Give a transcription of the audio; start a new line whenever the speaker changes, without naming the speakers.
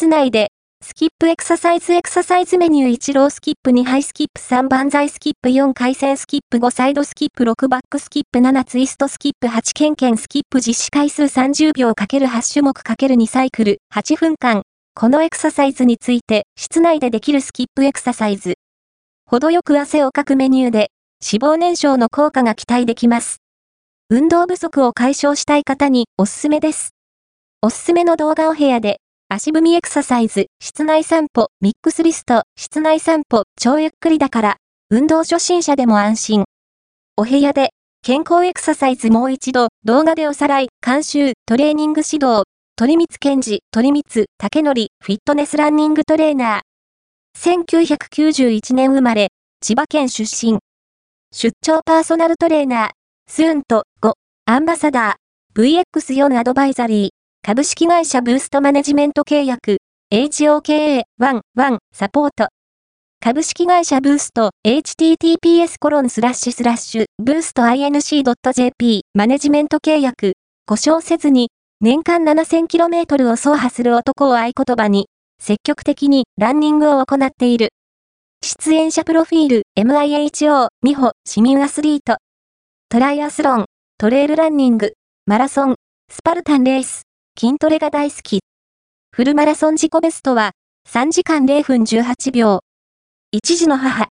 室内で、スキップエクササイズエクササイズメニュー1ロースキップ2ハイスキップ3万歳スキップ4回線スキップ5サイドスキップ6バックスキップ7ツイストスキップ8ケンケンスキップ実施回数30秒 ×8 種目 ×2 サイクル8分間。このエクササイズについて、室内でできるスキップエクササイズ。程よく汗をかくメニューで、脂肪燃焼の効果が期待できます。運動不足を解消したい方におすすめです。おすすめの動画を部屋で足踏みエクササイズ、室内散歩、ミックスリスト、室内散歩、超ゆっくりだから、運動初心者でも安心。お部屋で、健康エクササイズもう一度、動画でおさらい、監修、トレーニング指導、鳥光健治、鳥光、竹則、フィットネスランニングトレーナー。1991年生まれ、千葉県出身。出張パーソナルトレーナー、スーンと5、アンバサダー、VX4 アドバイザリー。株式会社ブーストマネジメント契約、HOKA11 サポート。株式会社ブースト、https コロンスラッシュスラッシュ、ブースト inc.jp マネジメント契約、故障せずに、年間 7000km を走破する男を合言葉に、積極的にランニングを行っている。出演者プロフィール、MIHO、美穂、市民アスリート。トライアスロン、トレイルランニング、マラソン、スパルタンレース。筋トレが大好き。フルマラソン自己ベストは3時間0分18秒。1児の母、